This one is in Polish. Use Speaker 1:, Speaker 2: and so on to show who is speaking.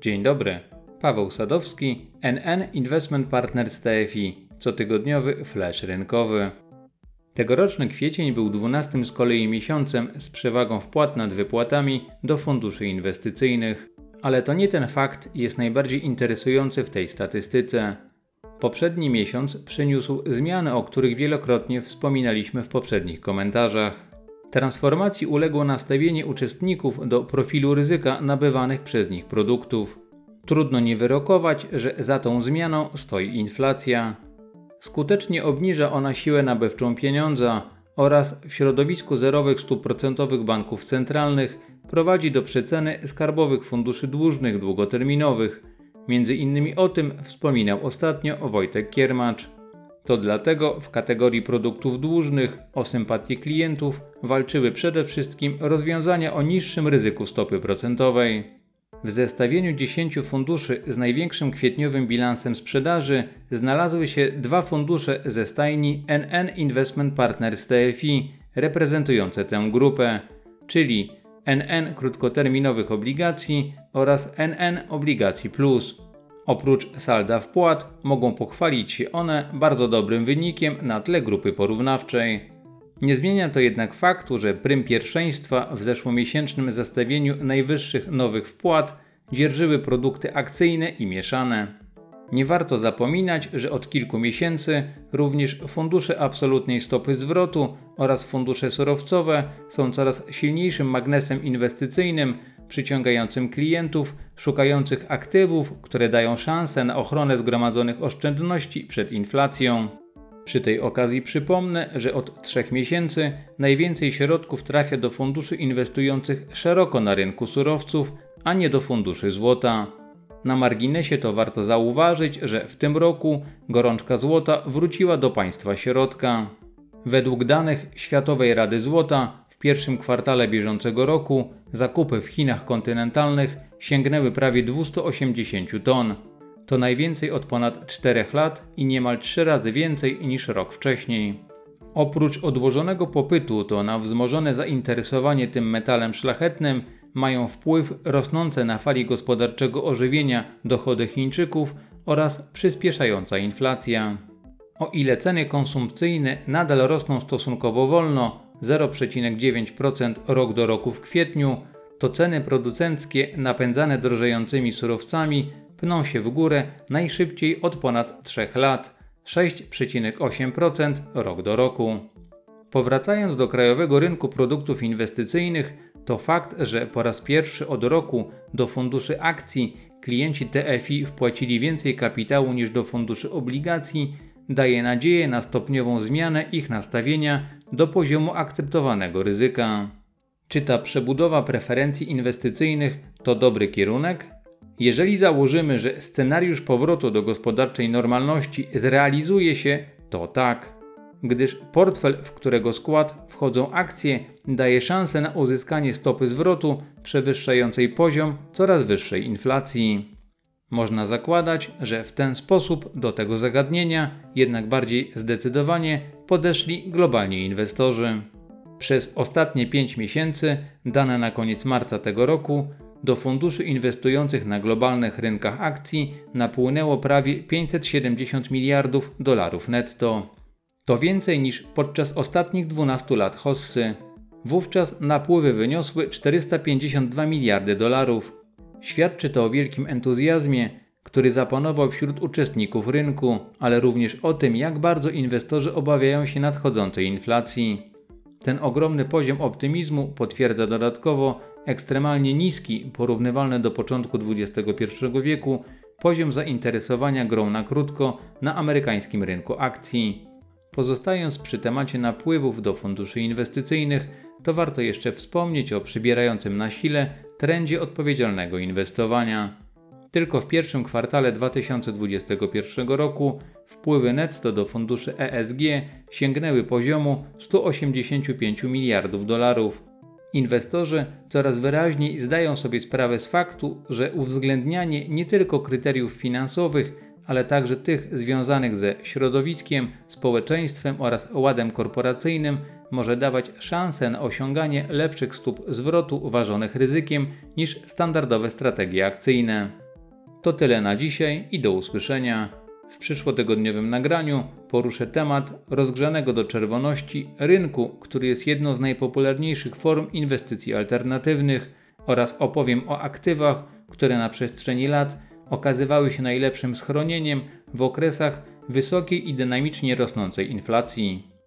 Speaker 1: Dzień dobry. Paweł Sadowski, NN Investment Partners TFI, cotygodniowy flash rynkowy. Tegoroczny kwiecień był 12 z kolei miesiącem z przewagą wpłat nad wypłatami do funduszy inwestycyjnych, ale to nie ten fakt jest najbardziej interesujący w tej statystyce. Poprzedni miesiąc przyniósł zmiany, o których wielokrotnie wspominaliśmy w poprzednich komentarzach. Transformacji uległo nastawienie uczestników do profilu ryzyka nabywanych przez nich produktów. Trudno nie wyrokować, że za tą zmianą stoi inflacja. Skutecznie obniża ona siłę nabywczą pieniądza oraz w środowisku zerowych stóp procentowych banków centralnych prowadzi do przeceny skarbowych funduszy dłużnych długoterminowych. Między innymi o tym wspominał ostatnio Wojtek Kiermacz. To dlatego w kategorii produktów dłużnych o sympatię klientów walczyły przede wszystkim rozwiązania o niższym ryzyku stopy procentowej. W zestawieniu 10 funduszy z największym kwietniowym bilansem sprzedaży znalazły się dwa fundusze ze stajni NN Investment Partners TFI reprezentujące tę grupę, czyli NN krótkoterminowych obligacji oraz NN obligacji plus. Oprócz salda wpłat mogą pochwalić się one bardzo dobrym wynikiem na tle grupy porównawczej. Nie zmienia to jednak faktu, że prym pierwszeństwa w zeszłomiesięcznym zestawieniu najwyższych nowych wpłat dzierżyły produkty akcyjne i mieszane. Nie warto zapominać, że od kilku miesięcy również fundusze absolutnej stopy zwrotu oraz fundusze surowcowe są coraz silniejszym magnesem inwestycyjnym przyciągającym klientów szukających aktywów, które dają szansę na ochronę zgromadzonych oszczędności przed inflacją. Przy tej okazji przypomnę, że od trzech miesięcy najwięcej środków trafia do funduszy inwestujących szeroko na rynku surowców, a nie do funduszy złota. Na marginesie to warto zauważyć, że w tym roku gorączka złota wróciła do państwa środka. Według danych Światowej Rady Złota w pierwszym kwartale bieżącego roku zakupy w Chinach kontynentalnych sięgnęły prawie 280 ton. To najwięcej od ponad 4 lat i niemal 3 razy więcej niż rok wcześniej. Oprócz odłożonego popytu, to na wzmożone zainteresowanie tym metalem szlachetnym mają wpływ rosnące na fali gospodarczego ożywienia dochody Chińczyków oraz przyspieszająca inflacja. O ile ceny konsumpcyjne nadal rosną stosunkowo wolno 0,9% rok do roku w kwietniu, to ceny producenckie napędzane drożejącymi surowcami pną się w górę najszybciej od ponad 3 lat 6,8% rok do roku. Powracając do krajowego rynku produktów inwestycyjnych, to fakt, że po raz pierwszy od roku do funduszy akcji klienci TFI wpłacili więcej kapitału niż do funduszy obligacji, daje nadzieję na stopniową zmianę ich nastawienia do poziomu akceptowanego ryzyka. Czy ta przebudowa preferencji inwestycyjnych to dobry kierunek? Jeżeli założymy, że scenariusz powrotu do gospodarczej normalności zrealizuje się, to tak gdyż portfel, w którego skład wchodzą akcje, daje szansę na uzyskanie stopy zwrotu przewyższającej poziom coraz wyższej inflacji. Można zakładać, że w ten sposób do tego zagadnienia jednak bardziej zdecydowanie podeszli globalni inwestorzy. Przez ostatnie 5 miesięcy, dane na koniec marca tego roku, do funduszy inwestujących na globalnych rynkach akcji napłynęło prawie 570 miliardów dolarów netto. To więcej niż podczas ostatnich 12 lat Hossy. Wówczas napływy wyniosły 452 miliardy dolarów. Świadczy to o wielkim entuzjazmie, który zapanował wśród uczestników rynku, ale również o tym, jak bardzo inwestorzy obawiają się nadchodzącej inflacji. Ten ogromny poziom optymizmu potwierdza dodatkowo ekstremalnie niski, porównywalny do początku XXI wieku, poziom zainteresowania grą na krótko na amerykańskim rynku akcji. Pozostając przy temacie napływów do funduszy inwestycyjnych, to warto jeszcze wspomnieć o przybierającym na sile trendzie odpowiedzialnego inwestowania. Tylko w pierwszym kwartale 2021 roku wpływy netto do funduszy ESG sięgnęły poziomu 185 miliardów dolarów. Inwestorzy coraz wyraźniej zdają sobie sprawę z faktu, że uwzględnianie nie tylko kryteriów finansowych, ale także tych związanych ze środowiskiem, społeczeństwem oraz ładem korporacyjnym może dawać szansę na osiąganie lepszych stóp zwrotu ważonych ryzykiem niż standardowe strategie akcyjne. To tyle na dzisiaj i do usłyszenia. W przyszłotygodniowym nagraniu poruszę temat rozgrzanego do czerwoności rynku, który jest jedną z najpopularniejszych form inwestycji alternatywnych oraz opowiem o aktywach, które na przestrzeni lat okazywały się najlepszym schronieniem w okresach wysokiej i dynamicznie rosnącej inflacji.